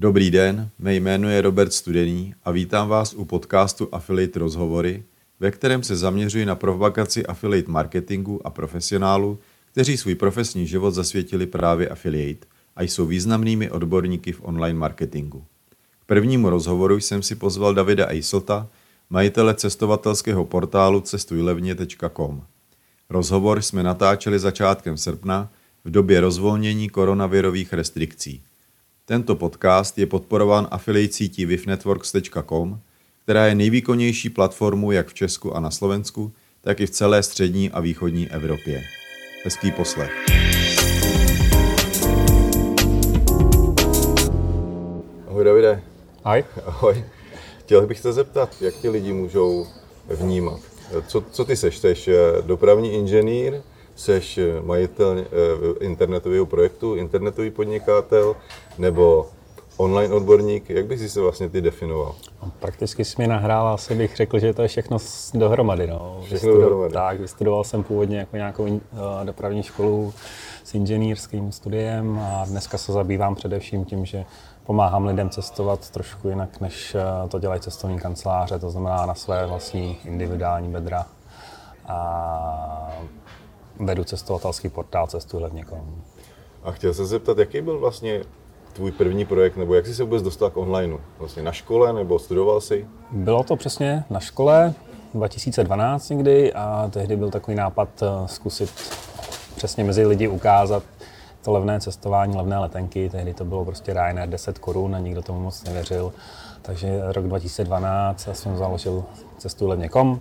Dobrý den, mé jméno je Robert Studený a vítám vás u podcastu Affiliate Rozhovory, ve kterém se zaměřuji na propagaci affiliate marketingu a profesionálů, kteří svůj profesní život zasvětili právě affiliate a jsou významnými odborníky v online marketingu. K prvnímu rozhovoru jsem si pozval Davida Eislta, majitele cestovatelského portálu cestujlevně.com. Rozhovor jsme natáčeli začátkem srpna v době rozvolnění koronavirových restrikcí. Tento podcast je podporován afiliací sítí wifnetworks.com, která je nejvýkonnější platformou jak v Česku a na Slovensku, tak i v celé střední a východní Evropě. Hezký poslech. Ahoj Davide. Ahoj. Ahoj. Chtěl bych se zeptat, jak ti lidi můžou vnímat? Co, co ty seš? Seš eh, dopravní inženýr, seš eh, majitel eh, internetového projektu, internetový podnikatel nebo online odborník? Jak bys si se vlastně ty definoval? No, prakticky jsi mi nahrál, asi bych řekl, že to je všechno dohromady. No. Všechno Vystudo- dohromady. Tak, vystudoval jsem původně jako nějakou uh, dopravní školu s inženýrským studiem a dneska se zabývám především tím, že pomáhám lidem cestovat trošku jinak, než to dělají cestovní kanceláře, to znamená na své vlastní individuální bedra. A vedu cestovatelský portál Cestuj levně.com. A chtěl se zeptat, jaký byl vlastně tvůj první projekt, nebo jak jsi se vůbec dostal k onlineu? Vlastně na škole, nebo studoval jsi? Bylo to přesně na škole, 2012 někdy a tehdy byl takový nápad eh, zkusit přesně mezi lidi ukázat to levné cestování, levné letenky. Tehdy to bylo prostě Ryanair 10 korun a nikdo tomu moc nevěřil. Takže rok 2012 jsem založil cestu levně.com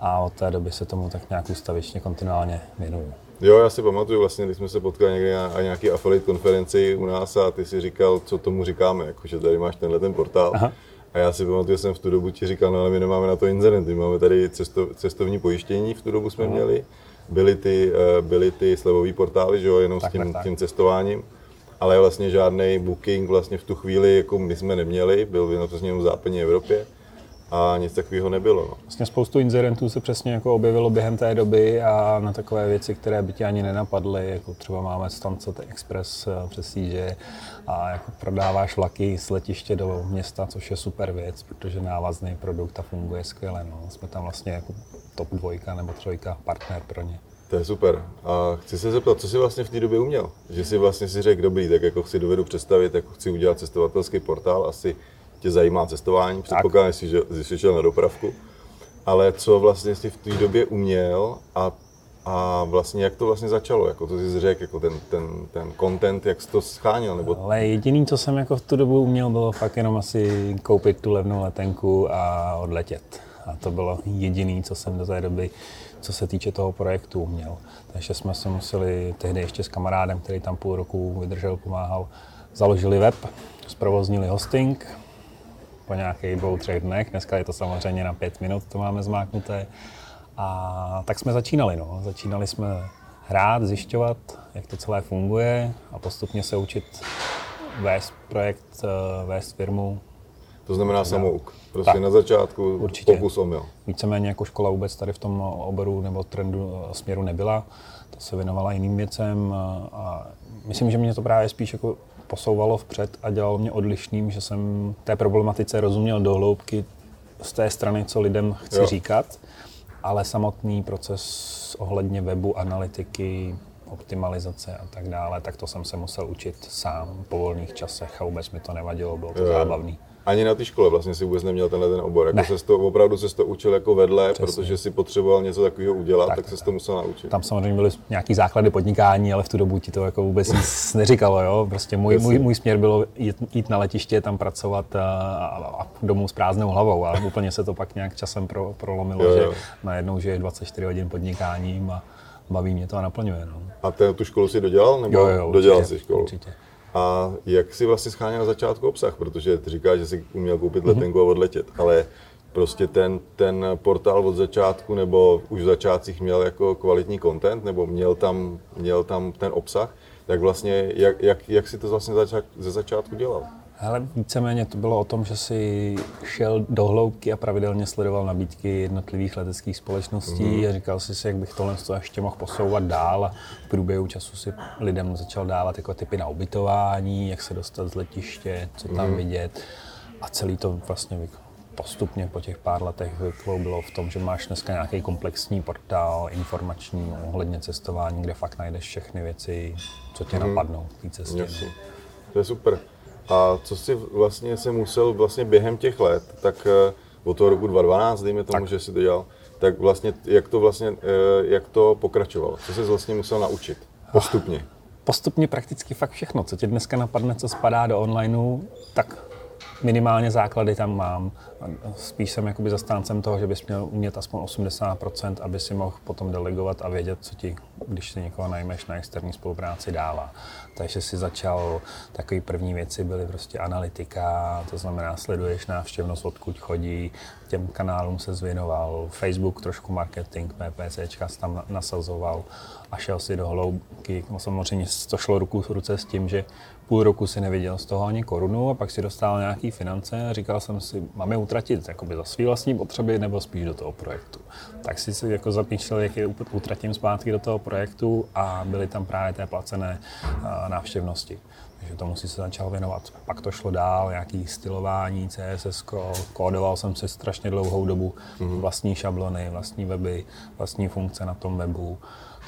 a od té doby se tomu tak nějak ústavičně kontinuálně věnuju. Jo, já si pamatuju vlastně, když jsme se potkali někdy na nějaký affiliate konferenci u nás a ty si říkal, co tomu říkáme, jako, že tady máš tenhle ten portál. Aha. A já si pamatuju, že jsem v tu dobu ti říkal, no ale my nemáme na to inzerent, my máme tady cesto, cestovní pojištění, v tu dobu jsme Aha. měli, byly ty, eh, byly ty slevové portály, že jo, jenom tak, s tím, tak, tím cestováním ale vlastně žádný booking vlastně v tu chvíli jako my jsme neměli, byl vynocený v západní Evropě a nic takového nebylo. No. Vlastně spoustu inzerentů se přesně jako objevilo během té doby a na takové věci, které by tě ani nenapadly, jako třeba máme stance Express eh, přes CJ a jako prodáváš vlaky z letiště do města, což je super věc, protože návazný produkt a funguje skvěle. No. Jsme tam vlastně jako top dvojka nebo trojka partner pro ně. To je super. A chci se zeptat, co jsi vlastně v té době uměl? Že si vlastně si řekl, dobrý, tak jako si dovedu představit, jako chci udělat cestovatelský portál, asi tě zajímá cestování, předpokládám, že jsi šel na dopravku, ale co vlastně jsi v té době uměl a, a vlastně jak to vlastně začalo, jako to jsi řekl, jako ten, ten, ten content, jak jsi to scháněl? Nebo... Ale jediný, co jsem jako v tu dobu uměl, bylo fakt jenom asi koupit tu levnou letenku a odletět. A to bylo jediný, co jsem do té doby, co se týče toho projektu, uměl. Takže jsme se museli tehdy ještě s kamarádem, který tam půl roku vydržel, pomáhal, založili web, zprovoznili hosting, po nějakých dvou, třech dnech. Dneska je to samozřejmě na pět minut, to máme zmáknuté. A tak jsme začínali. No. Začínali jsme hrát, zjišťovat, jak to celé funguje a postupně se učit vést projekt, eh, vést firmu. To znamená samouk. Prostě tak. na začátku Určitě. pokus omyl. Víceméně jako škola vůbec tady v tom oboru nebo trendu eh, směru nebyla. To se věnovala jiným věcem a, a myslím, že mě to právě spíš jako posouvalo vpřed a dělalo mě odlišným, že jsem té problematice rozuměl do hloubky z té strany, co lidem chci jo. říkat, ale samotný proces ohledně webu, analytiky, optimalizace a tak dále, tak to jsem se musel učit sám po volných časech a vůbec mi to nevadilo, bylo to jo. zábavný ani na té škole vlastně si vůbec neměl tenhle ten obor. Jako se to, opravdu se to učil jako vedle, Přesně. protože si potřeboval něco takového udělat, tak, tak se to musel naučit. Tam samozřejmě byly nějaký základy podnikání, ale v tu dobu ti to jako vůbec nic neříkalo. Jo? Prostě můj, můj, můj směr bylo jít, jít na letiště, tam pracovat a, a domů s prázdnou hlavou. A úplně se to pak nějak časem pro, prolomilo, jo, jo. že najednou je 24 hodin podnikáním a baví mě to a naplňuje. No. A ten, tu školu si dodělal? Nebo jo, jo, dodělal určitě, si školu? Určitě. A jak si vlastně scháněl na začátku obsah, protože ty říkáš, že jsi uměl koupit mhm. letenku a odletět, ale prostě ten, ten portál od začátku nebo už v začátcích měl jako kvalitní content nebo měl tam, měl tam ten obsah, tak vlastně jak, jak, jak si to vlastně začát, ze začátku dělal? Ale víceméně to bylo o tom, že si šel do hloubky a pravidelně sledoval nabídky jednotlivých leteckých společností mm. a říkal si si, jak bych tohle ještě mohl posouvat dál a v průběhu času si lidem začal dávat jako typy na ubytování, jak se dostat z letiště, co tam mm. vidět a celý to vlastně postupně po těch pár letech bylo v tom, že máš dneska nějaký komplexní portál informační ohledně cestování, kde fakt najdeš všechny věci, co tě mm. napadnou v té cestě. Jasně. To je super. A co si vlastně se musel vlastně během těch let, tak eh, od toho roku 2012, dejme tomu, tak. že si to dělal, tak vlastně jak to vlastně, eh, jak to pokračovalo? Co jsi vlastně musel naučit? Postupně. Postupně prakticky fakt všechno, co tě dneska napadne, co spadá do onlineu, tak minimálně základy tam mám. Spíš jsem jakoby zastáncem toho, že bys měl umět aspoň 80%, aby si mohl potom delegovat a vědět, co ti, když si někoho najmeš na externí spolupráci, dává. Takže si začal, takové první věci byly prostě analytika, to znamená sleduješ návštěvnost, odkud chodí, těm kanálům se zvěnoval, Facebook trošku marketing, PPCčka tam nasazoval a šel si do hloubky. No samozřejmě to šlo ruku v ruce s tím, že půl roku si neviděl z toho ani korunu a pak si dostal nějaký finance a říkal jsem si, mám je utratit jakoby za svý vlastní potřeby nebo spíš do toho projektu. Tak si si jako zapíšel, jak je utratím zpátky do toho projektu a byly tam právě té placené návštěvnosti. Takže tomu si se začal věnovat. Pak to šlo dál, nějaký stylování, CSS, kódoval jsem si strašně dlouhou dobu mm-hmm. vlastní šablony, vlastní weby, vlastní funkce na tom webu,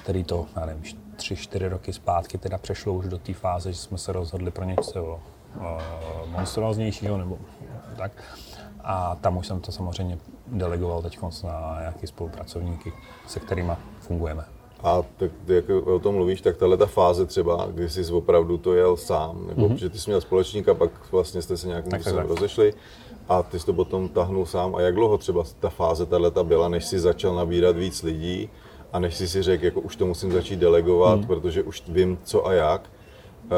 který to, já nevím, tři, čtyři roky zpátky teda přešlo už do té fáze, že jsme se rozhodli pro něco uh, monstróznějšího nebo tak. A tam už jsem to samozřejmě delegoval teď na nějaké spolupracovníky, se kterými fungujeme. A tak jak o tom mluvíš, tak tahle ta fáze třeba, kdy jsi opravdu to jel sám, nebo mm-hmm. že ty jsi měl společníka, pak vlastně jste se nějakým způsobem rozešli a ty jsi to potom tahnul sám. A jak dlouho třeba ta fáze tahle byla, než jsi začal nabírat víc lidí a než jsi si řekl, jako už to musím začít delegovat, mm. protože už vím co a jak, uh,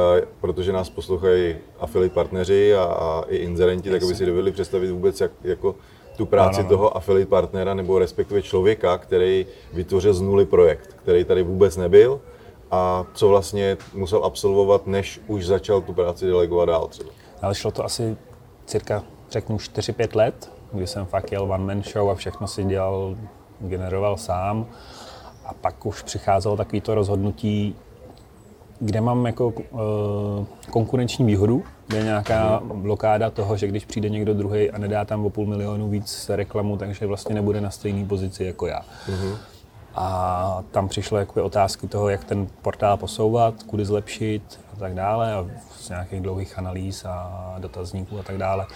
protože nás poslouchají affiliate partneři a, a i inzerenti, tak aby si dovedli představit vůbec, jak, jako tu práci no, no, no. toho affiliate partnera nebo respektive člověka, který vytvořil z nuly projekt, který tady vůbec nebyl a co vlastně musel absolvovat, než už začal tu práci delegovat dál třeba. Ale šlo to asi cirka, řeknu, 4-5 let, kdy jsem fakt jel one man show a všechno si dělal, generoval sám. A pak už přicházelo takovýto rozhodnutí, kde mám jako uh, konkurenční výhodu, kde je nějaká blokáda toho, že když přijde někdo druhý a nedá tam o půl milionu víc reklamu, takže vlastně nebude na stejné pozici jako já. Uh-huh. A tam přišly jakoby otázky toho, jak ten portál posouvat, kudy zlepšit a tak dále, a z nějakých dlouhých analýz a dotazníků a tak dále.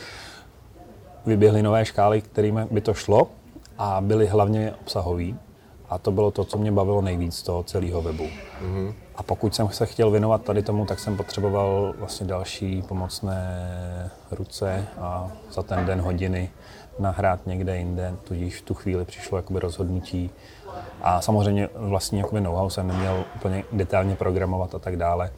Vyběhly nové škály, kterými by to šlo a byly hlavně obsahový. A to bylo to, co mě bavilo nejvíc z toho celého webu. Mm-hmm. A pokud jsem se chtěl věnovat tady tomu, tak jsem potřeboval vlastně další pomocné ruce a za ten den hodiny nahrát někde jinde, tudíž v tu chvíli přišlo jakoby rozhodnutí. A samozřejmě vlastní jakoby know-how jsem neměl úplně detailně programovat a tak dále,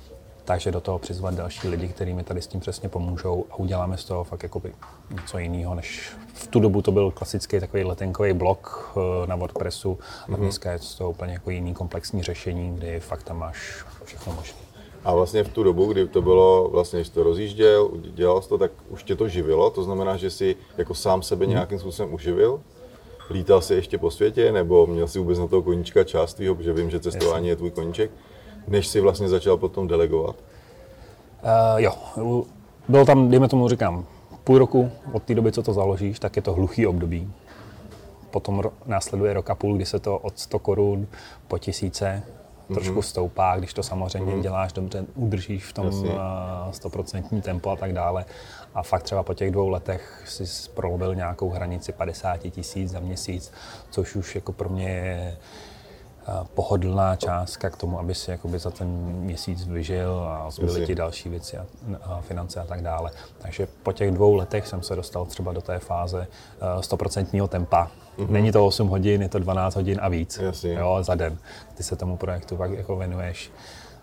takže do toho přizvat další lidi, kteří mi tady s tím přesně pomůžou a uděláme z toho fakt jakoby něco jiného, než v tu dobu to byl klasický takový letenkový blok eh, na WordPressu a mhm. dneska je to úplně jako jiný komplexní řešení, kdy fakt tam máš všechno možné. A vlastně v tu dobu, kdy to bylo, vlastně, když to rozjížděl, dělal jsi to, tak už tě to živilo? To znamená, že jsi jako sám sebe mm. nějakým způsobem uživil? Lítal jsi ještě po světě, nebo měl jsi vůbec na toho koníčka část tvýho, protože vím, že cestování Jasně. je tvůj koníček? Než si vlastně začal potom delegovat? Uh, jo, bylo tam, dejme tomu, říkám, půl roku od té doby, co to založíš, tak je to hluchý období. Potom ro- následuje rok a půl, kdy se to od 100 korun po tisíce trošku mm-hmm. stoupá, když to samozřejmě mm-hmm. děláš dobře, udržíš v tom uh, stoprocentní tempo a tak dále. A fakt třeba po těch dvou letech si prolobil nějakou hranici 50 tisíc za měsíc, což už jako pro mě je pohodlná částka k tomu, aby si jakoby za ten měsíc vyžil a zbyly ti další věci a, a finance a tak dále. Takže po těch dvou letech jsem se dostal třeba do té fáze uh, stoprocentního tempa. Mm-hmm. Není to 8 hodin, je to 12 hodin a víc jo, za den. Ty se tomu projektu pak jako věnuješ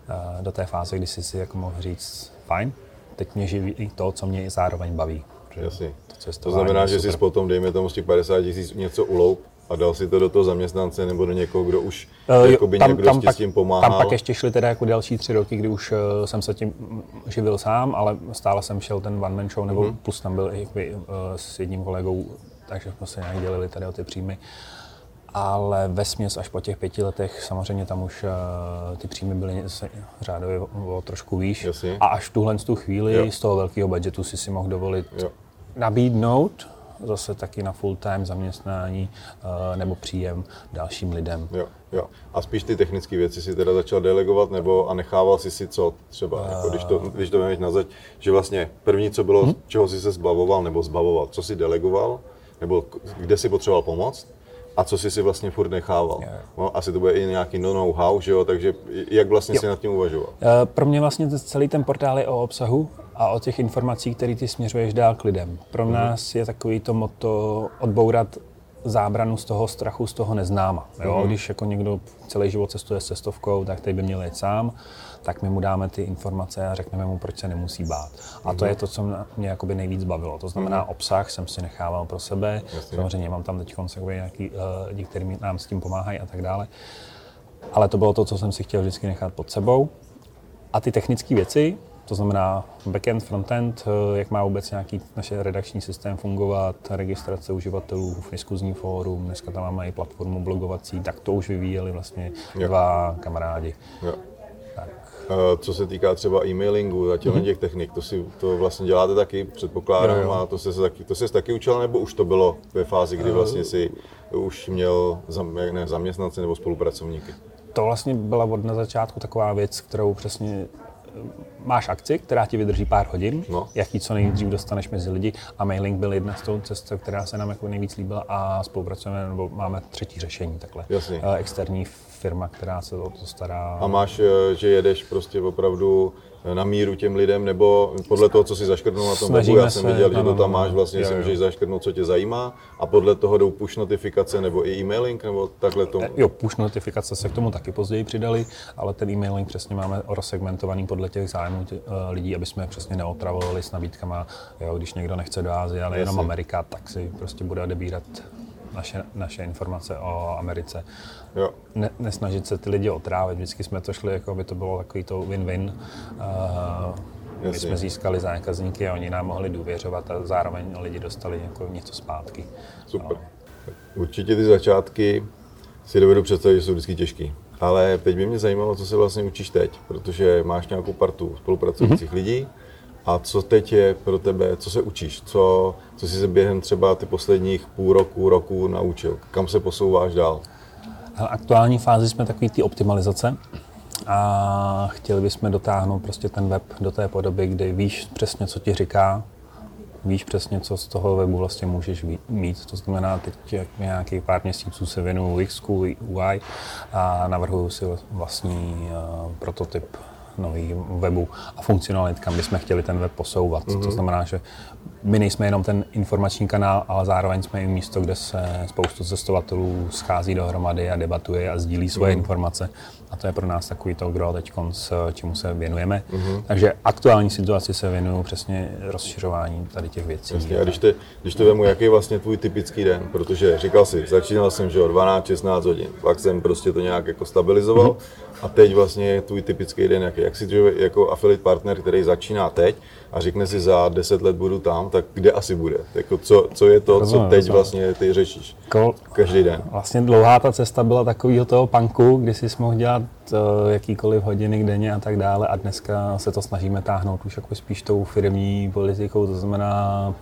uh, do té fáze, kdy jsi si jako mohl říct, fajn, teď mě živí i to, co mě zároveň baví. Jasně. To, to znamená, že jsi potom, dejme tomu z těch 50 tisíc něco uloup a dal si to do toho zaměstnance nebo do někoho, kdo už uh, jakoby tam, někdo tam pak, s tím pomáhal? Tam pak ještě šly teda jako další tři roky, kdy už uh, jsem se tím živil sám, ale stále jsem šel ten one man show, nebo uh-huh. plus tam byl jakoby, uh, s jedním kolegou, takže jsme se nějak dělili tady o ty příjmy. Ale ve směs až po těch pěti letech samozřejmě tam už uh, ty příjmy byly řádově o, o trošku výš. Jasně. A až v tuhle tu chvíli jo. z toho velkého budgetu si si mohl dovolit jo. nabídnout zase taky na full-time zaměstnání uh, nebo příjem dalším lidem. Jo, jo. A spíš ty technické věci si teda začal delegovat nebo a nechával si si co třeba, uh, jako když to, když to na zeď, že vlastně první, co bylo, hmm? čeho si se zbavoval nebo zbavoval, co si delegoval, nebo kde si potřeboval pomoct, a co jsi si vlastně furt nechával. No, asi to bude i nějaký know-how, že jo, takže jak vlastně jo. si nad tím uvažoval? Eh, pro mě vlastně celý ten portál je o obsahu a o těch informacích, které ty směřuješ dál k lidem. Pro mm-hmm. nás je takový to moto odbourat zábranu z toho strachu, z toho neznáma. Jo? Mm-hmm. Když jako někdo celý život cestuje s cestovkou, tak teď by měl jít sám, tak my mu dáme ty informace a řekneme mu, proč se nemusí bát. A to mm-hmm. je to, co mě jakoby nejvíc bavilo. To znamená, mm-hmm. obsah jsem si nechával pro sebe. Jasně. Samozřejmě mám tam teď nějaký uh, lidi, kteří nám s tím pomáhají a tak dále. Ale to bylo to, co jsem si chtěl vždycky nechat pod sebou. A ty technické věci, to znamená backend, frontend, eh, jak má vůbec nějaký naše redakční systém fungovat, registrace uživatelů v diskuzní fórum, dneska tam máme i platformu blogovací, tak to už vyvíjeli vlastně jo. dva kamarádi. Jo. Tak. Co se týká třeba e-mailingu a těch, mm-hmm. těch technik, to si to vlastně děláte taky, předpokládám, jo, jo. a to se taky, to jsi taky učil, nebo už to bylo ve fázi, kdy vlastně si už měl ne, zaměstnance nebo spolupracovníky? To vlastně byla od na začátku taková věc, kterou přesně máš akci, která ti vydrží pár hodin, no. jak ji co nejdřív dostaneš mezi lidi a mailing byl jedna z toho cest, která se nám jako nejvíc líbila a spolupracujeme, nebo máme třetí řešení takhle. Jasně. Eh, externí firma, která se o to stará. A máš, eh, že jedeš prostě opravdu na míru těm lidem, nebo podle toho, co si zaškrtnul na tom webu, já jsem se, viděl, že to tam máš, vlastně jo, si můžeš zaškrtnout, co tě zajímá a podle toho jdou push notifikace nebo i e-mailing, nebo takhle to? Eh, jo, push notifikace se k tomu taky později přidali, ale ten e-mailing přesně máme rozsegmentovaný podle těch zájmů tě, uh, lidí, aby jsme přesně neotravovali s nabídkama, jo, když někdo nechce do Ázie, ale jenom Amerika, tak si prostě bude odebírat naše, naše informace o Americe. Jo. Ne, nesnažit se ty lidi otrávit, vždycky jsme to šli, jako by to bylo takový to win-win. Uh, my jsme získali zákazníky a oni nám mohli důvěřovat a zároveň lidi dostali jako něco zpátky. Super. No. Určitě ty začátky si dovedu představit, že jsou vždycky těžké. Ale teď by mě zajímalo, co se vlastně učíš teď, protože máš nějakou partu spolupracujících mm-hmm. lidí, a co teď je pro tebe, co se učíš, co, co jsi se během třeba ty posledních půl roku, roku naučil, kam se posouváš dál? Aktuální fázi jsme takový ty optimalizace a chtěli bychom dotáhnout prostě ten web do té podoby, kdy víš přesně, co ti říká, víš přesně, co z toho webu vlastně můžeš mít. To znamená, teď nějakých pár měsíců se věnuju UX, UI a navrhuju si vlastní uh, prototyp nový webu a funkcionalit, kam bychom chtěli ten web posouvat. Mm-hmm. To mhm. znamená, že my nejsme jenom ten informační kanál, ale zároveň jsme i místo, kde se spoustu cestovatelů schází dohromady a debatuje a sdílí svoje mm-hmm. informace. A to je pro nás takový to, kdo teď čemu se věnujeme. Mm-hmm. Takže aktuální situaci se věnuju přesně rozšiřování tady těch věcí. Jasně, a když, te, když to vemu, jaký je vlastně tvůj typický den? Protože říkal jsi, začínal jsem, že o 12-16 hodin, pak jsem prostě to nějak jako stabilizoval mm-hmm. A teď vlastně je tvůj typický den jaký? Jak si jako affiliate partner, který začíná teď a řekne si za 10 let budu tam, tak kde asi bude? Jako co, co je to, rozumím, co teď rozumím. vlastně ty řešíš Kol, každý den? Vlastně dlouhá ta cesta byla takového toho punku, kdy si mohl dělat uh, jakýkoliv hodiny denně a tak dále a dneska se to snažíme táhnout už jako spíš tou firmní politikou, to znamená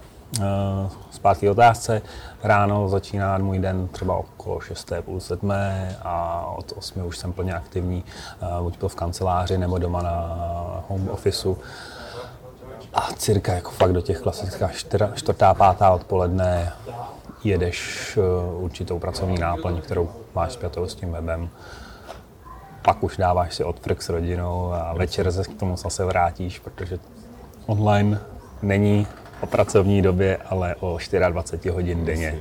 zpátky otázce. Ráno začíná můj den třeba okolo 6. půl 7. a od 8 už jsem plně aktivní, uh, buď to v kanceláři nebo doma na home officeu a cirka jako fakt do těch klasických čtvrtá, pátá odpoledne jedeš uh, určitou pracovní náplň, kterou máš zpětou s tím webem. Pak už dáváš si odfrk s rodinou a večer se k tomu zase vrátíš, protože online není o pracovní době, ale o 24 hodin denně.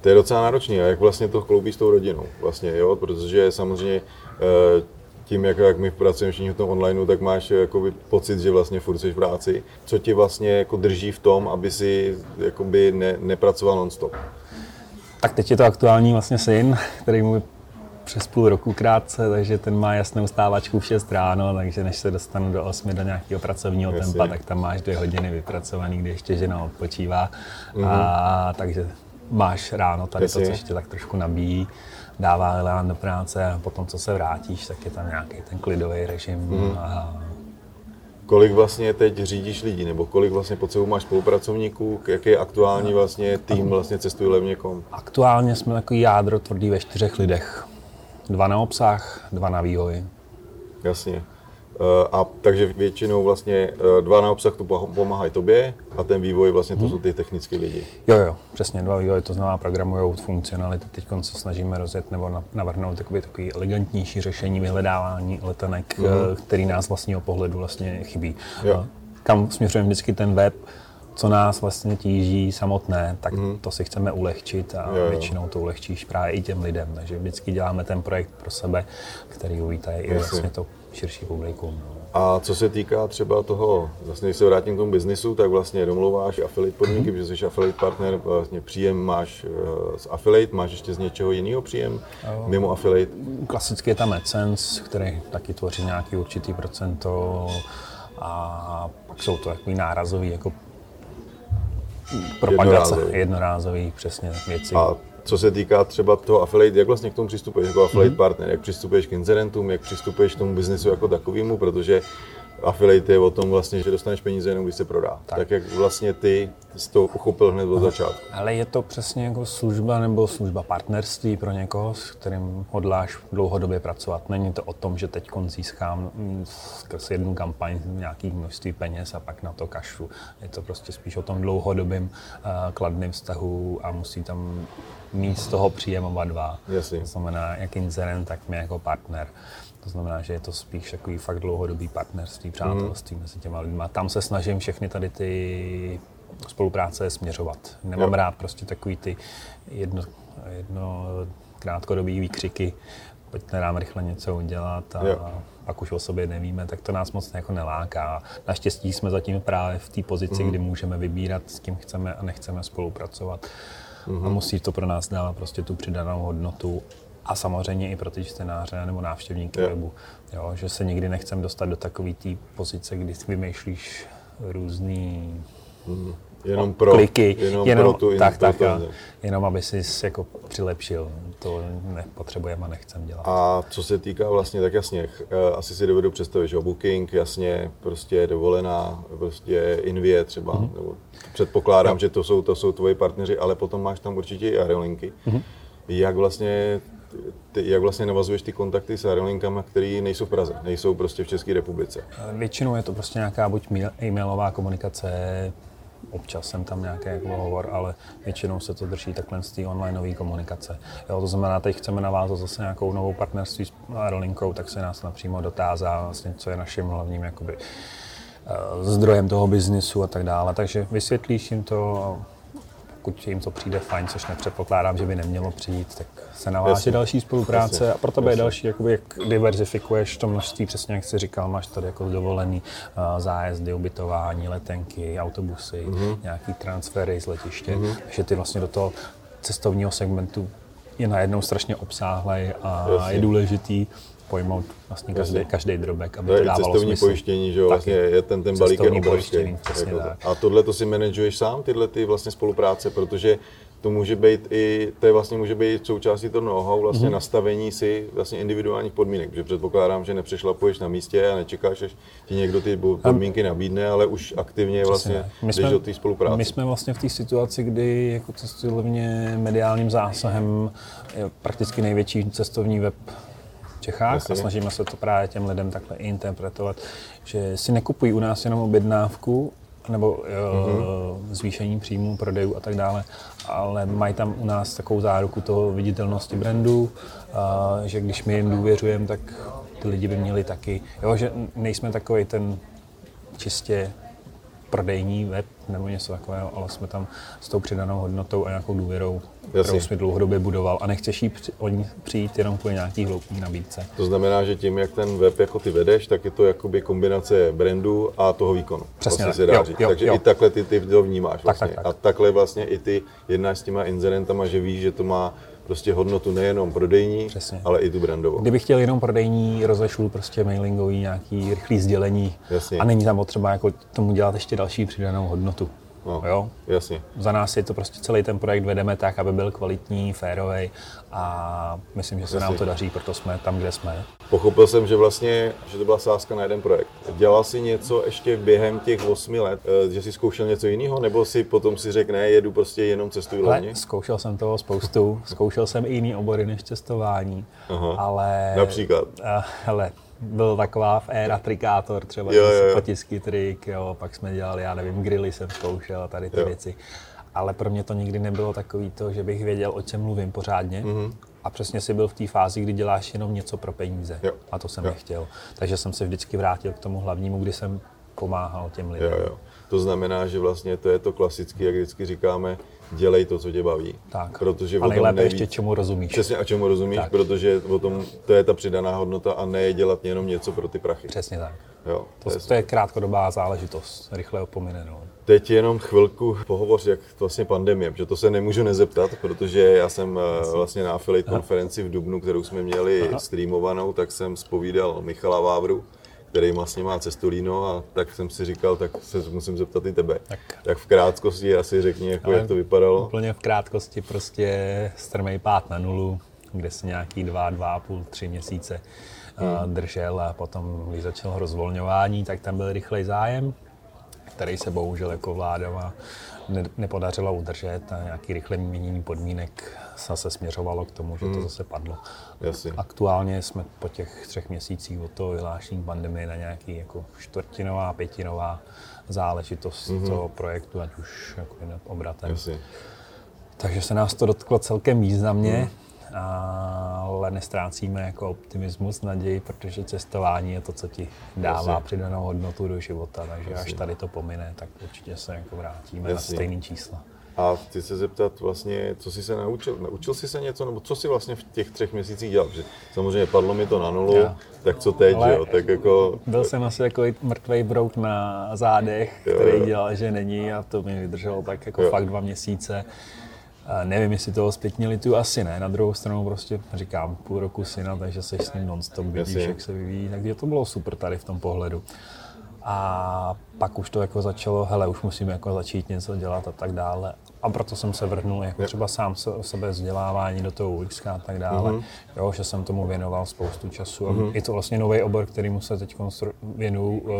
To je docela náročné. A jak vlastně to kloubí s tou rodinou? Vlastně, jo? Protože samozřejmě uh, tím, jak, jak my pracujeme všichni v tom onlineu, tak máš jakoby, pocit, že vlastně furt jsi v práci. Co tě vlastně jako drží v tom, aby si jakoby, ne, nepracoval non-stop? Tak teď je to aktuální vlastně syn, který mu přes půl roku krátce, takže ten má jasnou stávačku v 6 ráno, takže než se dostanu do 8 do nějakého pracovního Jasně. tempa, tak tam máš dvě hodiny vypracovaný, kdy ještě žena odpočívá. Mm-hmm. A, takže máš ráno tady Jasně. to, co ještě tak trošku nabíjí, dává elán do práce a potom, co se vrátíš, tak je tam nějaký ten klidový režim. Mm-hmm. A, Kolik vlastně teď řídíš lidí, nebo kolik vlastně pod sebou máš spolupracovníků, jaký je aktuální vlastně tým vlastně cestuje levně.com? Aktuálně jsme takový jádro tvrdý ve čtyřech lidech. Dva na obsah, dva na vývoj. Jasně. Eh, a takže většinou vlastně eh, dva na obsah tu pomáhají tobě a ten vývoj vlastně to hmm. jsou ty technické lidi. Jo, jo, přesně dva vývoj, to znamená programují funkcionality. Teď se snažíme rozjet nebo navrhnout takový, takový elegantnější řešení vyhledávání letenek, hmm. který nás vlastního pohledu vlastně chybí. Jo. Kam směřujeme vždycky ten web, co nás vlastně tíží samotné, tak mm. to si chceme ulehčit a jo, jo. většinou to ulehčíš právě i těm lidem. Takže vždycky děláme ten projekt pro sebe, který uvítají i vlastně to širší publikum. No. A co se týká třeba toho, vlastně když se vrátím k tomu biznisu, tak vlastně domluváš affiliate podmínky, mm-hmm. protože jsi affiliate partner, vlastně příjem máš eh, z affiliate, máš ještě z něčeho jiného příjem uh, mimo affiliate? Klasicky je tam AdSense, který taky tvoří nějaký určitý procento a pak jsou to takový nárazový jako propagace, jednorázový, jednorázový přesně věci. A co se týká třeba toho affiliate, jak vlastně k tomu přistupuješ jako affiliate mm-hmm. partner, jak přistupuješ k inzerentům, jak přistupuješ k tomu biznesu jako takovému, protože affiliate je o tom vlastně, že dostaneš peníze jenom když se prodá. Tak, tak jak vlastně ty jsi to uchopil hned od začátku. Ale je to přesně jako služba nebo služba partnerství pro někoho, s kterým hodláš dlouhodobě pracovat. Není to o tom, že teď získám skrz jednu kampaň nějaký množství peněz a pak na to kašu. Je to prostě spíš o tom dlouhodobém uh, kladném vztahu a musí tam mít z toho příjem oba dva. Jasně. To znamená, jak inzerent, tak mě jako partner. To znamená, že je to spíš takový fakt dlouhodobý partnerství, přátelství mm. mezi těma lidmi. Tam se snažím všechny tady ty spolupráce směřovat. Nemám jo. rád prostě takový ty jedno, jedno krátkodobý výkřiky, pojďte nám rychle něco udělat a jo. pak už o sobě nevíme, tak to nás moc jako neláká. Naštěstí jsme zatím právě v té pozici, mm. kdy můžeme wybírat, s kým chceme a nechceme spolupracovat. Mm. A musí to pro nás dávat prostě tu přidanou hodnotu a samozřejmě i pro ty čtenáře nebo návštěvníky yeah. webu. Jo, že se nikdy nechcem dostat do takové té pozice, kdy vymýšlíš různý hmm. Jenom pro, kliky, jenom, jenom pro tu tak, tak, a, jenom aby si jako přilepšil. To nepotřebujeme a nechcem dělat. A co se týká vlastně, tak jasně, eh, asi si dovedu představit, že booking, jasně, prostě dovolená, prostě Invie třeba, mm-hmm. nebo předpokládám, no. že to jsou, to jsou tvoji partneři, ale potom máš tam určitě i aerolinky. Mm-hmm. Jak vlastně ty, jak vlastně navazuješ ty kontakty s aerolinkami, které nejsou v Praze, nejsou prostě v České republice? Většinou je to prostě nějaká buď e-mailová komunikace, občas jsem tam nějaký jako hovor, ale většinou se to drží takhle z té onlineové komunikace. Jo, to znamená, teď chceme navázat zase nějakou novou partnerství s aerolinkou, tak se nás napřímo dotázá, vlastně, co je naším hlavním jakoby, eh, zdrojem toho biznisu a tak dále. Takže vysvětlíš jim to, pokud jim to přijde fajn, což nepředpokládám, že by nemělo přijít, tak se naváže další spolupráce jasně, a pro tebe je další, jakoby, jak diverzifikuješ to množství, přesně jak jsi říkal, máš tady jako dovolený uh, zájezdy, ubytování, letenky, autobusy, mm-hmm. nějaký transfery z letiště, mm-hmm. takže ty vlastně do toho cestovního segmentu je najednou strašně obsáhlý a Jasně. je důležitý pojmout vlastně každý, každý drobek, aby to, to dávalo cestovní smysl. pojištění, že jo, vlastně je ten, ten balík je obrovský. Jako a tohle to si manažuješ sám, tyhle ty vlastně spolupráce, protože to může být i, to je vlastně může být součástí toho know-how, vlastně mm-hmm. nastavení si vlastně individuálních podmínek, protože předpokládám, že nepřešlapuješ na místě a nečekáš, až ti někdo ty podmínky nabídne, ale už aktivně vlastně my jsme, do té spolupráce. My jsme vlastně v té situaci, kdy jako cestovně mediálním zásahem je prakticky největší cestovní web Čechách Jasně. a snažíme se to právě těm lidem takhle interpretovat, že si nekupují u nás jenom objednávku, nebo mm-hmm. zvýšení příjmů, prodejů a tak dále, ale mají tam u nás takovou záruku toho viditelnosti brandu, a, že když my jim důvěřujeme, tak ty lidi by měli taky, jo, že nejsme takový ten čistě prodejní web nebo něco takového, ale jsme tam s tou přidanou hodnotou a nějakou důvěrou, Jasně. kterou jsme dlouhodobě budoval a nechceš jí o ní přijít jenom kvůli nějaký hloupý nabídce. To znamená, že tím, jak ten web jako ty vedeš, tak je to jakoby kombinace brandu a toho výkonu. Přesně vlastně tak. se dá Jo, jo, Takže jo. i takhle ty, ty to vnímáš vlastně. tak, tak. A takhle vlastně i ty jednáš s těma inzerentama, že víš, že to má prostě hodnotu nejenom prodejní, Přesně. ale i tu brandovou. Kdybych chtěl jenom prodejní, rozešlu prostě mailingový nějaký rychlý sdělení Jasně. a není tam potřeba jako tomu dělat ještě další přidanou hodnotu. No. Jo? Jasně. Za nás je to prostě celý ten projekt vedeme tak, aby byl kvalitní, férový a myslím, že se nám Jasně. to daří, proto jsme tam, kde jsme. Pochopil jsem, že vlastně, že to byla sázka na jeden projekt. Dělal jsi něco ještě během těch 8 let, eh, že jsi zkoušel něco jiného, nebo si potom si řekl, ne, jedu prostě jenom cestuji Ale hlavně? zkoušel jsem toho spoustu, zkoušel jsem i jiný obory než cestování, Aha. ale... Například? Hele, byl taková v éra trikátor, třeba jo, jo, jo. potisky trik, jo, pak jsme dělali, já nevím, grily jsem zkoušel a tady ty Jo. věci. Ale pro mě to nikdy nebylo takový to, že bych věděl, o čem mluvím pořádně. Mm-hmm. A přesně si byl v té fázi, kdy děláš jenom něco pro peníze. Jo. A to jsem Jo. nechtěl. Takže jsem se vždycky vrátil k tomu hlavnímu, kdy jsem pomáhal těm lidem. Jo, jo. To znamená, že vlastně to je to klasické, jak vždycky říkáme, dělej to, co tě baví. Tak. Protože a nejlépe neví. ještě čemu rozumíš. Přesně a čemu rozumíš, Tak. protože o tom, to je ta přidaná hodnota a ne dělat jenom něco pro ty prachy. Přesně tak. Jo, to je To, to je krátkodobá záležitost, rychle opomine. Teď jenom chvilku pohovoř, jak vlastně pandemie, protože to se nemůžu nezeptat, protože já jsem eh, vlastně na affiliate konferenci v Dubnu, kterou jsme měli streamovanou, tak jsem spovídal Michala Vávru, který vlastně má cestolíno a tak jsem si říkal, tak se musím zeptat i tebe. Tak. Tak v krátkosti asi řekni, jako, jak to vypadalo. Úplně v krátkosti prostě strmej pád na nulu, kde se nějaký dva, dva a půl, tři měsíce hmm. držel a potom, když začalo rozvolňování, tak tam byl rychlej zájem, který se bohužel jako vláda ne, nepodařilo udržet a nějaký rychle měnění podmínek se směřovalo k tomu, že to zase padlo. Jasně. Aktuálně jsme po těch třech měsících od toho vyhlášení pandemie na nějaký jako čtvrtinová, pětinová záležitost mm-hmm. toho projektu, ať už jako obratem. Jasně. Takže se nás to dotklo celkem významně, ale nestrácíme jako optimismus, naději, protože cestování je to, co ti dává Jasně. přidanou hodnotu do života, takže až Jasně. tady to pomine, tak určitě se jako vrátíme Jasně. na stejný čísla. A chci se zeptat vlastně, co jsi se naučil? Naučil jsi se něco, nebo co jsi vlastně v těch třech měsících dělal? Protože samozřejmě padlo mi to na nulu, Jo. tak co teď, Ale- jo? Tak jako, Byl jsem asi jako mrtvý brouk na zádech, Jo, který jo. dělal, že není a to mi vydrželo tak jako Jo. fakt dva měsíce. Nevím, jestli toho zpětně litu, asi ne. Na druhou stranu prostě říkám půl roku syna, takže seš s ním non-stop, vidíš, Jasně. jak se vyvíjí. Takže to bylo super tady v tom pohledu. A pak už to jako začalo, hele, už musím jako začít něco dělat a tak dále. A proto jsem se vrhnul jako třeba sám se, sebe vzdělávání do toho UX a tak dále. Mhm. Mm-hmm. Jo, že jsem tomu věnoval spoustu času. Mm-hmm. Je to vlastně nový obor, kterýmu se teď věnuju uh,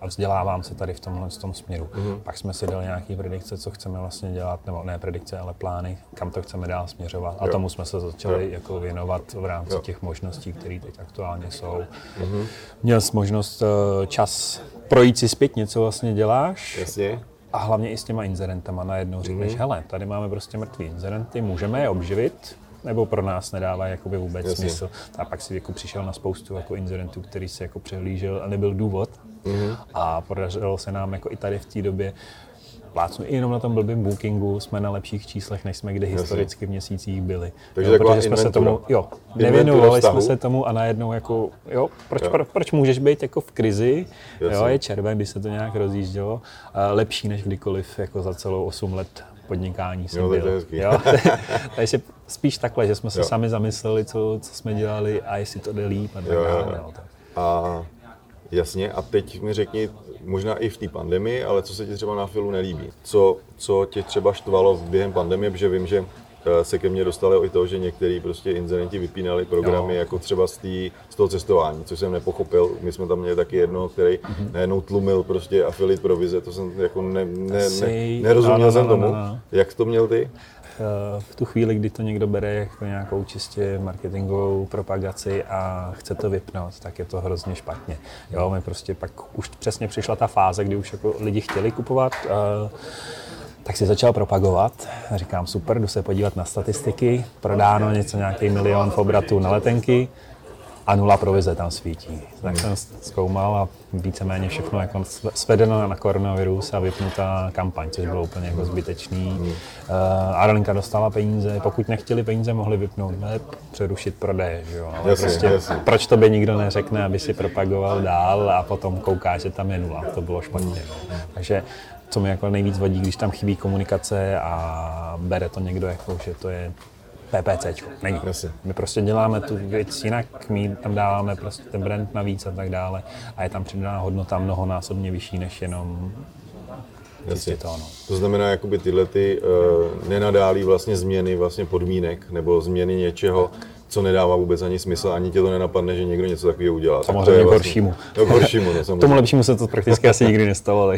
a vzdělávám se tady v tomhle tom směru. Mhm. Mm-hmm. Pak jsme si dali nějaké predikce, co chceme vlastně dělat, nebo ne predikce, ale plány, kam to chceme dál směřovat. A Jo. tomu jsme se začali Jo. jako věnovat v rámci Jo. těch možností, které teď aktuálně jsou. Mhm. Mm-hmm. Měl jsi možnost uh, čas projít si zpětně, co vlastně děláš. jasně, A hlavně i s těma inzerentama najednou řekneš, Mhm. hele, tady máme prostě mrtvý inzerenty, můžeme je obživit, nebo pro nás nedávají jakoby vůbec Jasně. smysl. A pak si jako přišel na spoustu jako inzerentů, který si jako přehlížel a nebyl důvod. Mhm. A podařilo se nám jako i tady v té době plácnu i jenom na tom blbým bookingu jsme na lepších číslech, než jsme kdy historicky v měsících byli. Takže jo, protože jsme se tomu, jo, nevěnovali jsme se tomu a najednou jako, jo, proč, Jo. Pro, proč můžeš být jako v krizi, jo, je červen, když se to nějak rozjíždělo, a lepší než kdykoliv jako za celou 8 let podnikání jsem Jo, je byl. hezký. Jo? Takže spíš takhle, že jsme se Jo. sami zamysleli, co, co jsme dělali a jestli to jde líp a tak dále. A jasně, a teď mi řekni, možná i v té pandemii, ale co se ti třeba na filu nelíbí? Co, co tě třeba štvalo během pandemie, protože vím, že se ke mně dostalo i to, že některý prostě inzerenti vypínali programy Jo. jako třeba z, tý, z toho cestování, což jsem nepochopil. My jsme tam měli taky jednoho, který Mhm. najednou tlumil prostě affiliate provize, to jsem jako ne, ne, ne, nerozuměl no, no, jsem no, tomu. no, no. Jak to měl ty? Eh, v tu chvíli, kdy to někdo bere jako nějakou čistě marketingovou propagaci a chce to vypnout, tak je to hrozně špatně. Jo, my prostě pak už přesně přišla ta fáze, kdy už jako lidi chtěli kupovat, eh, tak si začal propagovat. Říkám, super, jdu se podívat na statistiky, prodáno něco, nějaký milion v obratu na letenky. a nula provize tam svítí. Tak jsem zkoumal a víceméně všechno jako svedeno na koronavirus a vypnutá kampaň, což bylo úplně jako zbytečný. Uh, Arolinka dostala peníze, pokud nechtěli peníze, mohli vypnout web, přerušit prodej, že jo. Ale Jasně, prostě, jasně. proč to by nikdo neřekne, aby si propagoval dál a potom kouká, že tam je nula. To bylo špatně. No. Takže co mi jako nejvíc vadí, když tam chybí komunikace a bere to někdo jako, že to je PPC. Není. Jasně. My prostě děláme tu věc jinak, my tam dáváme prostě ten brand navíc a tak dále a je tam přidaná hodnota mnohonásobně vyšší než jenom čistě to. No. To znamená, jakoby tyhle ty uh, nenadálí vlastně změny vlastně podmínek nebo změny něčeho, co nedává vůbec ani smysl, ani tě to nenapadne, že někdo něco takového udělá. Samozřejmě tak to je k horšímu. No, k horšímu, no, samozřejmě. Tomu lepšímu se to prakticky asi nikdy nestalo. Ale...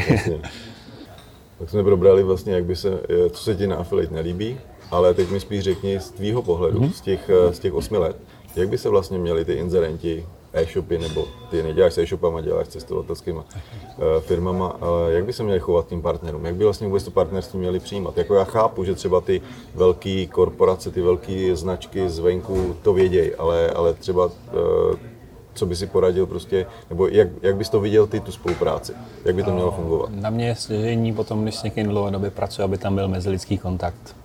Tak jsme probrali vlastně, jak by se, eh, co se ti na affiliate nelíbí, ale teď mi spíš řekni z tvýho pohledu, mm-hmm. z, těch, eh, z těch osmi let, jak by se vlastně měli ty inzerenti, e-shopy, nebo ty neděláš s e-shopama, děláš s cestovatelskýma uh, firmama, ale jak by se měli chovat tím partnerům? Jak by vlastně vůbec to partnerství měli přijímat? Jako já chápu, že třeba ty velké korporace, ty velké značky zvenku to vědějí, ale, ale třeba uh, co by si poradil prostě, nebo jak, jak bys to viděl ty tu spolupráci? Jak by to mělo fungovat? Na mě je stěžení potom, když s někým dlouhodobě pracuje, aby tam byl mezilidský kontakt.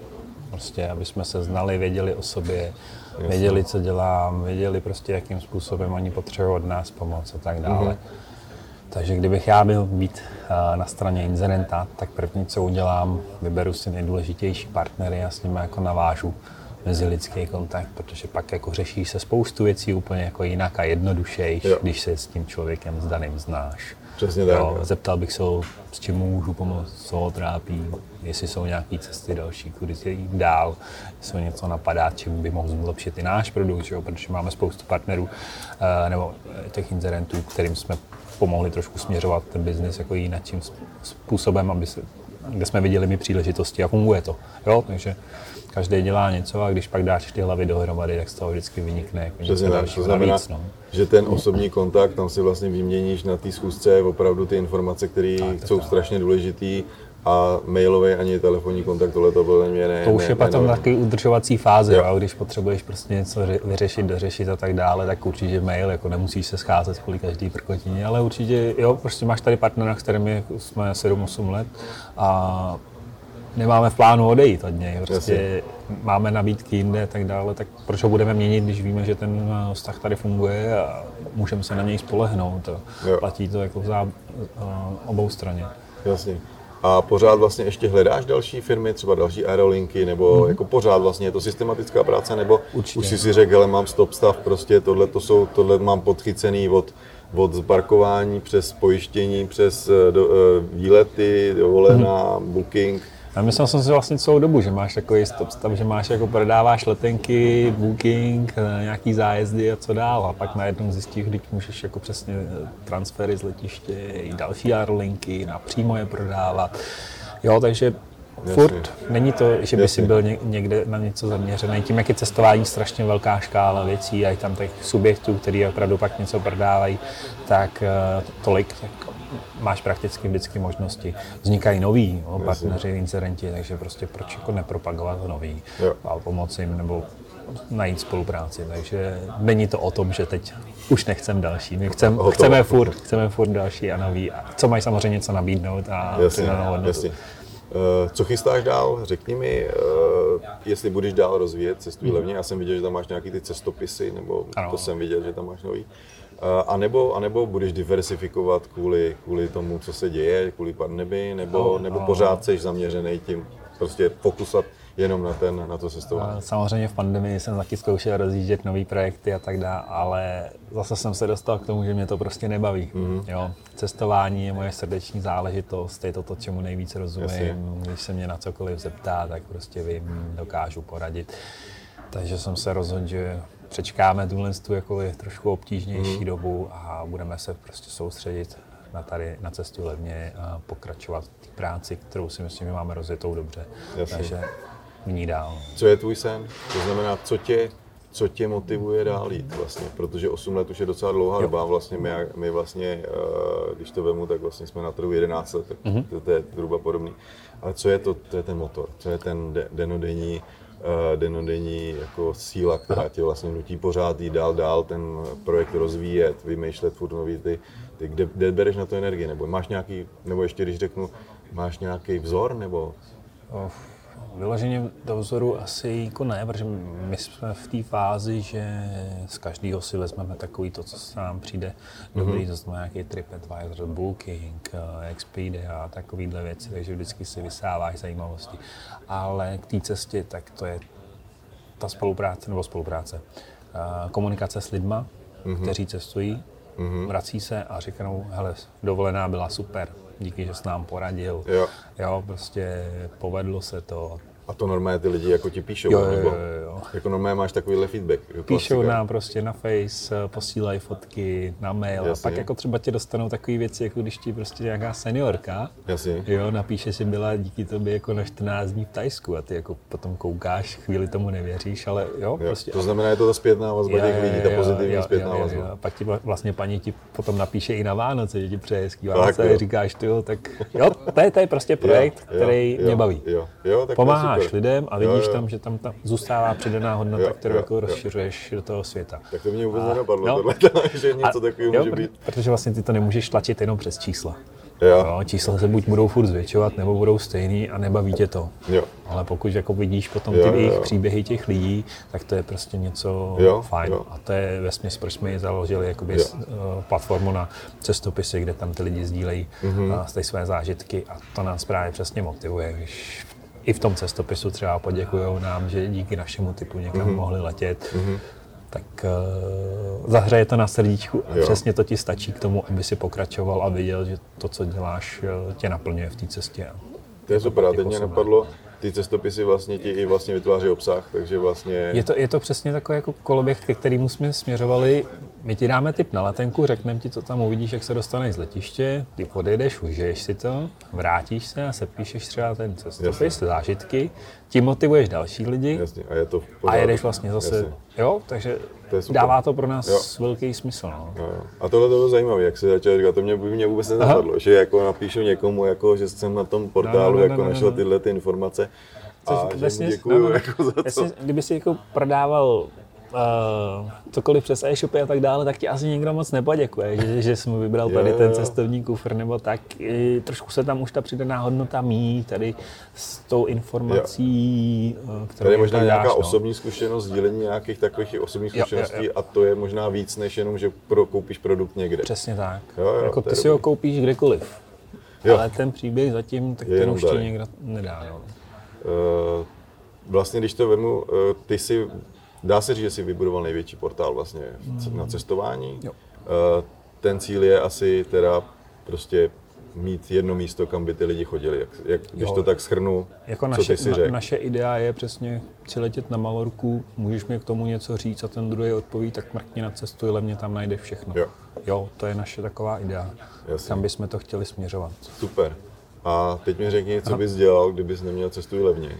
Prostě, aby jsme se znali, věděli o sobě, Jasně. věděli, co dělám, věděli prostě, jakým způsobem oni potřebují od nás pomoc a tak dále. Mm-hmm. Takže kdybych já byl být uh, na straně inzerenta, tak první, co udělám, vyberu si nejdůležitější partnery a s nimi jako navážu mezilidský kontakt, protože pak jako řešíš se spoustu věcí úplně jako jinak a jednodušeji, když se s tím člověkem s daným znáš. Přesně tak. Jo, zeptal bych se s čím můžu pomoct, co ho trápí, jestli jsou nějaké cesty další, kudy se jít dál, jestli něco napadá, čím by mohl zlepšit i náš produkt, jo, protože máme spoustu partnerů uh, nebo těch inzerentů, kterým jsme pomohli trošku směřovat ten biznis jako jiným způsobem, aby se, kde jsme viděli mi příležitosti a funguje to. Jo? Takže každý dělá něco a když pak dáš ty hlavy dohromady, tak z toho vždycky vynikne jako něco dalšího to znamená, navíc, no. že ten osobní kontakt, tam si vlastně vyměníš na té schůzce opravdu ty informace, které jsou tak. strašně důležité a mailový ani telefonní kontakt, tohle to bylo mě ne. To už ne, je potom taky udržovací fáze, jo. A když potřebuješ prostě něco vyřešit, dořešit a tak dále, tak určitě mail, jako nemusíš se scházet kvůli každý prkotině, ale určitě, jo, prostě máš tady partnera, s kterými jsme 7-8 let a nemáme v plánu odejít od něj. Prostě máme nabídky jinde a tak dále, tak proč ho budeme měnit, když víme, že ten eh, vztah tady funguje a můžeme se na něj spolehnout. Jo. Platí to jako za uh, obou straně. Jasně. A pořád vlastně ještě hledáš další firmy, třeba další aerolinky, nebo mm-hmm. jako pořád vlastně je to systematická práce, nebo Určitě. už si si řekl, ale mám stop stav, prostě tohle to jsou, tohle mám podchycený od od zparkování přes pojištění, přes eh, do, výlety, dovolená, mm-hmm. booking, a myslel jsem si vlastně celou dobu, že máš takový stop stav, že máš jako prodáváš letenky, booking, eh, nějaký zájezdy a co dál. A pak najednou zjistíš, když můžeš jako přesně eh, transfery z letiště, i další aerolinky, napřímo je prodávat. Jo, takže Jasně. furt není to, že by Jasně. si byl někde na něco zaměřený. Tím, jak je cestování strašně velká škála věcí a je tam těch subjektů, který opravdu pak něco prodávají, tak uh, tolik, tak máš prakticky vždycky možnosti. Vznikají noví jo, partneři, incidenti, takže prostě proč jako nepropagovat nový jo. a pomoci jim nebo najít spolupráci. Takže není to o tom, že teď už nechcem další. My chcem, chceme, furt, chceme furt další a nový, a co mají samozřejmě něco nabídnout a jasně, jasně. Uh, co chystáš dál? Řekni mi, uh, jestli budeš dál rozvíjet cestuj hmm. levně. Já jsem viděl, že tam máš nějaký ty cestopisy, nebo ano. to jsem viděl, že tam máš nový. A nebo, a nebo budeš diversifikovat kvůli, kvůli tomu, co se děje, kvůli pandemii, nebo, no, nebo pořád jsi zaměřený tím, prostě fokusat jenom na, ten, na to cestování. Samozřejmě v pandemii jsem taky zkoušel rozjíždět nové projekty a tak dále, ale zase jsem se dostal k tomu, že mě to prostě nebaví. Mm-hmm. Jo. Cestování je moje srdeční záležitost, je to to, čemu nejvíc rozumím. Jasně. Když se mě na cokoliv zeptá, tak prostě vím, dokážu poradit. Takže jsem se rozhodl, že přečkáme tuhle tu jako je trošku obtížnější mm. dobu a budeme se prostě soustředit na tady, na cestu levně a pokračovat v té práci, kterou si myslím, že máme rozjetou dobře. Jasně. Takže v ní dál. Co je tvůj sen? To znamená, co tě, co tě motivuje dál jít vlastně? Protože 8 let už je docela dlouhá doba. Vlastně my, my vlastně, eh, když to vemu, tak vlastně jsme na trhu 11 let, tak mm-hmm. to, to je zhruba podobný. Ale co je to, to je ten motor, co je ten denodenní uh, denodenní jako síla, která tě vlastně nutí pořád jít dál, dál, ten projekt rozvíjet, vymýšlet furt nový ty, ty kde, kde bereš na to energii, nebo máš nějaký, nebo ještě když řeknu, máš nějaký vzor, nebo? Vyloženě do vzoru asi jako ne, protože my jsme v té fázi, že z každého si vezmeme takový to, co se nám přijde dobrý, mm-hmm. to znamená nějaký TripAdvisor, Booking, eh, Expedia a takovýhle věci, takže vždycky si vysáváš zajímavosti. Ale k té cestě, tak to je ta spolupráce, nebo spolupráce, eh, komunikace s lidma, mm-hmm. kteří cestují, mm-hmm. vrací se a říkají, hele, dovolená byla super, díky, že jsi nám poradil. Jo. jo, prostě povedlo se to, a to normálně ty lidi jako ti píšou, jo, jo, nebo jo, jo. jako normálně máš takovýhle feedback. Píšou nám prostě na Face, eh, posílají fotky, na mail Jasně. a pak jako třeba ti dostanou takové věci, jako když ti prostě nějaká seniorka, Jasně. jo, napíše, že byla díky tobě jako na 14 dní v Tajsku a ty jako potom koukáš, chvíli tomu nevěříš, ale jo, jo prostě. To znamená, je to ta zpětná vazba těch lidí, ta pozitivní jo, zpětná jo, vazba. Jo, jo. Pak ti vlastně paní ti potom napíše i na Vánoce, že ti přeje hezký Vánoce a říkáš, ty jo, tak jo, to je, to je prostě projekt, jo, který jo, mě baví. Jo, jo, tak Pomáháš lidem a vidíš, vidíš tam, že tam, tam zůstává přidaná hodnota, jo, kterou jo, jako jo. rozšiřuješ do toho světa. Tak to mě vůbec a, nenapadlo, jo, tohle, že něco takového může být. Protože vlastně ty to nemůžeš tlačit jenom přes čísla. Jo. Jo, čísla se buď budou furt zvětšovat, nebo budou stejný a nebaví tě to. Jo. Ale pokud jako vidíš potom ty jo, jejich jo. příběhy těch lidí, tak to je prostě něco jo, fajn. Jo. A to je ve smyslu, proč jsme ji založili jakoby jo. platformu na cestopisy, kde tam ty lidi sdílejí mm-hmm. své zážitky a to nás právě přesně motivuje. Když i v tom cestopisu třeba poděkují nám, že díky našemu typu někam mm-hmm. mohli letět, mm-hmm. tak uh, zahraje to na srdíčku a jo. přesně to ti stačí k tomu, aby si pokračoval a viděl, že to, co děláš, uh, tě naplňuje v té cestě. To je super, a teď mě napadlo, ty cestopisy vlastně ti i vlastně vytváří obsah, takže vlastně... Je to, je to přesně takový jako koloběh, ke kterému jsme směřovali. My ti dáme tip na letenku, řekneme ti, co tam uvidíš, jak se dostaneš z letiště, ty podejdeš, užiješ si to, vrátíš se a sepíšeš třeba ten cestopis, Jasně. zážitky, tím motivuješ další lidi Jasně. A, je to a jedeš vlastně zase, Jasně. jo, takže to dává to pro nás jo. velký smysl. No. Jo, jo. A tohle to bylo zajímavé, jak se začal říkat, to mě, mě vůbec nenapadlo, že jako napíšu někomu, jako, že jsem na tom portálu no, no, no, jako no, no, našel tyhle ty informace. Což a vlastně, děkuju no, no, jako za to. Vlastně, kdyby si jako prodával uh, cokoliv přes e-shopy a tak dále, tak ti asi nikdo moc nepoděkuje, že, že jsi mu vybral tady ten cestovní kufr nebo tak. I trošku se tam už ta přidaná hodnota mí tady s tou informací, jo. Eh, kterou Tady je možná nějaká dáš, no. osobní zkušenost, sdílení nějakých takových osobních zkušeností jo, jo, jo. a to je možná víc, než jenom, že pro, koupíš produkt někde. Přesně tak. Jo, jo, jako ty si ho koupíš kdekoliv. Jo. Ale ten příběh zatím, tak je ten už ti někdo nedá. No. Uh, vlastně, když to vemu, uh, ty si Dá se říct, že si vybudoval největší portál vlastně mm. na cestování. Jo. Eh, ten cíl je asi teda prostě mít jedno místo, kam by ty lidi chodili. Jak, jak, když jo. to tak schrnu, jako naše, co ty si na, naše idea je přesně přiletět na Malorku, můžeš mi k tomu něco říct a ten druhý odpoví, tak mrkni na cestu, levně tam najdeš všechno. Jo. jo, to je naše taková idea. Jasně. Kam bychom to chtěli směřovat. Super. A teď mi řekni, co bys dělal, kdybys neměl cestu levněji.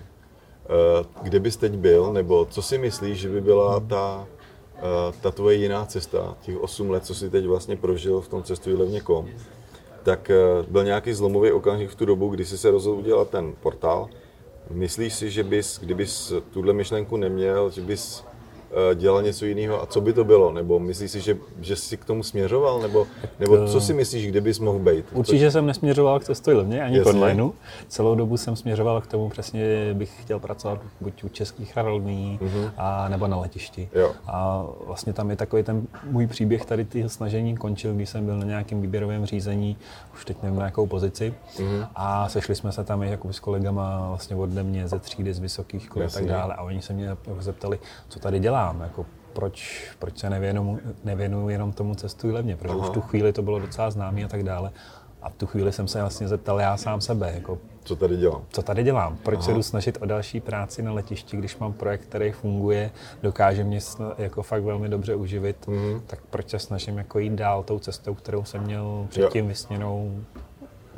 Eh, kde bys teď byl, nebo co si myslíš, že by byla ta, eh, ta tvoje jiná cesta, těch 8 let, co jsi teď vlastně prožil v tom cestuji levně.com, tak eh, byl nějaký zlomový okamžik v tu dobu, kdy jsi se rozhodl udělat ten portál. Myslíš si, že bys, kdybys tuhle myšlenku neměl, že bys dělal něco jiného a co by to bylo? Nebo myslíš si, že, že jsi k tomu směřoval? Nebo, nebo co si myslíš, kde bys mohl být? Určitě to... jsem nesměřoval k cestu levně, ani k onlineu. Celou dobu jsem směřoval k tomu přesně, bych chtěl pracovat buď u českých aerolíní, mm-hmm. a nebo na letišti. Jo. A vlastně tam je takový ten můj příběh tady ty snažení končil, když jsem byl na nějakém výběrovém řízení, už teď nevím na jakou pozici. Mm-hmm. A sešli jsme se tam i jako s kolegama vlastně ode mě ze třídy, z vysokých škol a tak dále. A oni se mě zeptali, co tady dělá dělám, jako proč, proč se nevěnu, nevěnuju jenom tomu cestu levně, protože Aha. už v tu chvíli to bylo docela známé a tak dále. A v tu chvíli jsem se vlastně zeptal já sám sebe, jako, co tady dělám? Co tady dělám? Proč Aha. se jdu snažit o další práci na letišti, když mám projekt, který funguje, dokáže mě jako fakt velmi dobře uživit, mm-hmm. tak proč se snažím jako jít dál tou cestou, kterou jsem měl předtím jo. vysněnou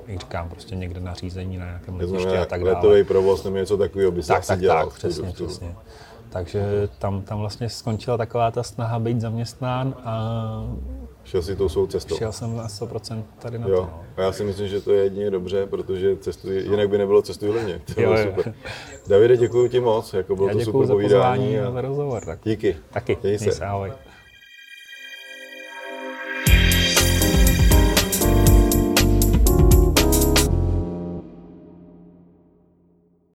jak říkám, prostě někde na řízení na nějakém letišti a tak dále. Letový provoz nebo něco takového by se tak, asi tak, dělal. Tak, přesně, přesně. Takže tam, tam vlastně skončila taková ta snaha být zaměstnán a Šel si tou svou cestou. Šel jsem na 100% tady na jo. to. A já si myslím, že to je jedině dobře, protože cestuji, jinak by nebylo cestuj levně. To bylo jo. super. Davide, děkuji ti moc, jako bylo Já to super za povídání. pozvání a a za rozhovor. Tak. Díky. Taky. Měj se. Měj se, ahoj.